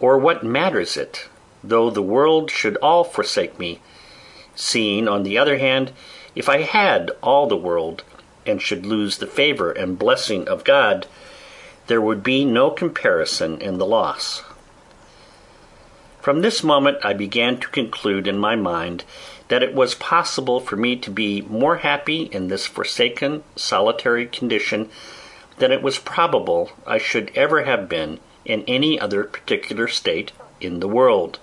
Or what matters it, though the world should all forsake me, seeing, on the other hand, if I had all the world, and should lose the favour and blessing of God, there would be no comparison in the loss. From this moment I began to conclude in my mind that it was possible for me to be more happy in this forsaken, solitary condition than it was probable I should ever have been in any other particular state in the world.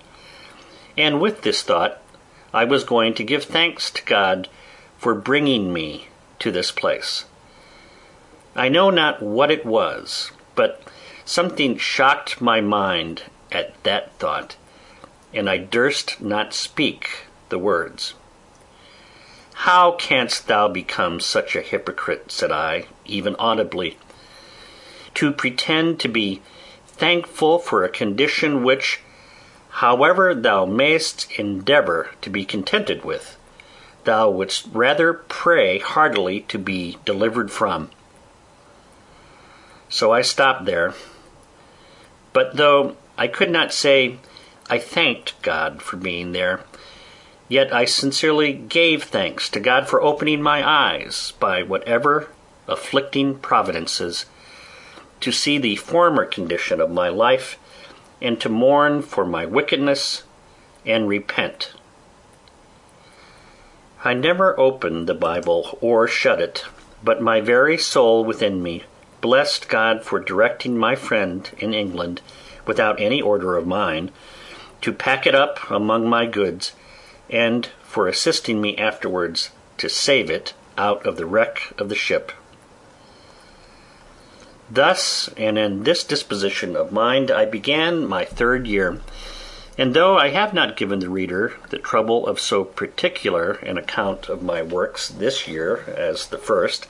And with this thought I was going to give thanks to God for bringing me to this place. I know not what it was, but something shocked my mind at that thought, and I durst not speak the words. How canst thou become such a hypocrite, said I, even audibly, to pretend to be thankful for a condition which, however thou mayst endeavour to be contented with, thou wouldst rather pray heartily to be delivered from. So I stopped there. But though I could not say I thanked God for being there, yet I sincerely gave thanks to God for opening my eyes, by whatever afflicting providences, to see the former condition of my life, and to mourn for my wickedness and repent. I never opened the Bible or shut it, but my very soul within me blessed God for directing my friend in England, without any order of mine, to pack it up among my goods, and for assisting me afterwards to save it out of the wreck of the ship. Thus, and in this disposition of mind, I began my third year, and though I have not given the reader the trouble of so particular an account of my works this year as the first,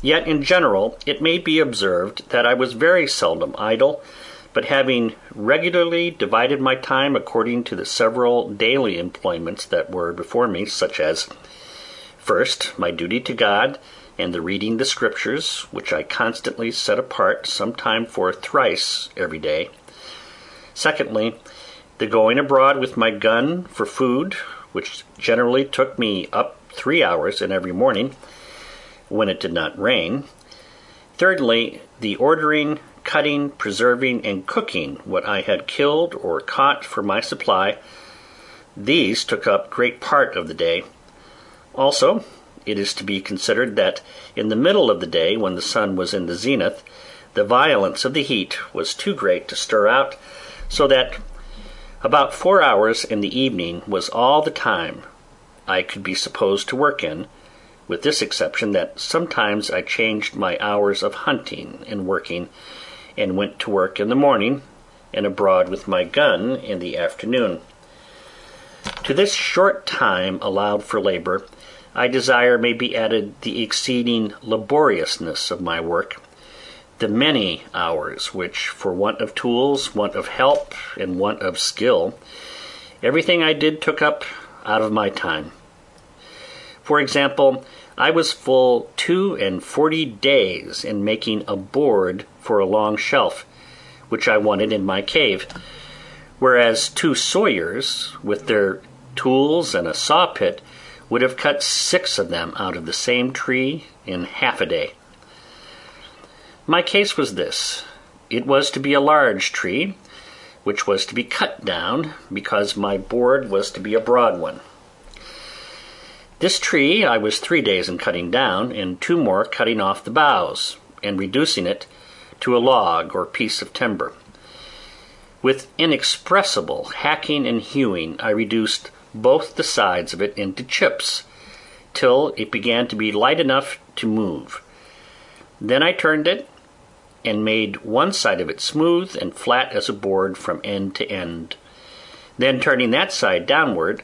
yet in general it may be observed that I was very seldom idle, but having regularly divided my time according to the several daily employments that were before me, such as first, my duty to God, and the reading the Scriptures, which I constantly set apart some time for thrice every day. Secondly, the going abroad with my gun for food, which generally took me up three hours in every morning, when it did not rain. Thirdly, the ordering, cutting, preserving, and cooking what I had killed or caught for my supply. These took up great part of the day. Also, it is to be considered that in the middle of the day, when the sun was in the zenith, the violence of the heat was too great to stir out, so that about four hours in the evening was all the time I could be supposed to work in, with this exception that sometimes I changed my hours of hunting and working, and went to work in the morning, and abroad with my gun in the afternoon. To this short time allowed for labour, I desire may be added the exceeding laboriousness of my work, the many hours which, for want of tools, want of help, and want of skill, everything I did took up out of my time. For example, I was full two and forty days in making a board for a long shelf, which I wanted in my cave, whereas two sawyers, with their tools and a saw pit, would have cut six of them out of the same tree in half a day. My case was this it was to be a large tree, which was to be cut down, because my board was to be a broad one. This tree I was three days in cutting down, and two more cutting off the boughs, and reducing it to a log or piece of timber. With inexpressible hacking and hewing, I reduced both the sides of it into chips, till it began to be light enough to move. Then I turned it and made one side of it smooth and flat as a board from end to end. Then turning that side downward,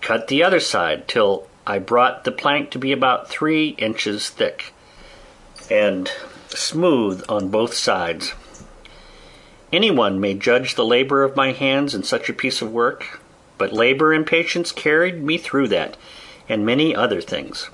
cut the other side till I brought the plank to be about three inches thick and smooth on both sides. Anyone may judge the labor of my hands in such a piece of work, but labor and patience carried me through that, and many other things.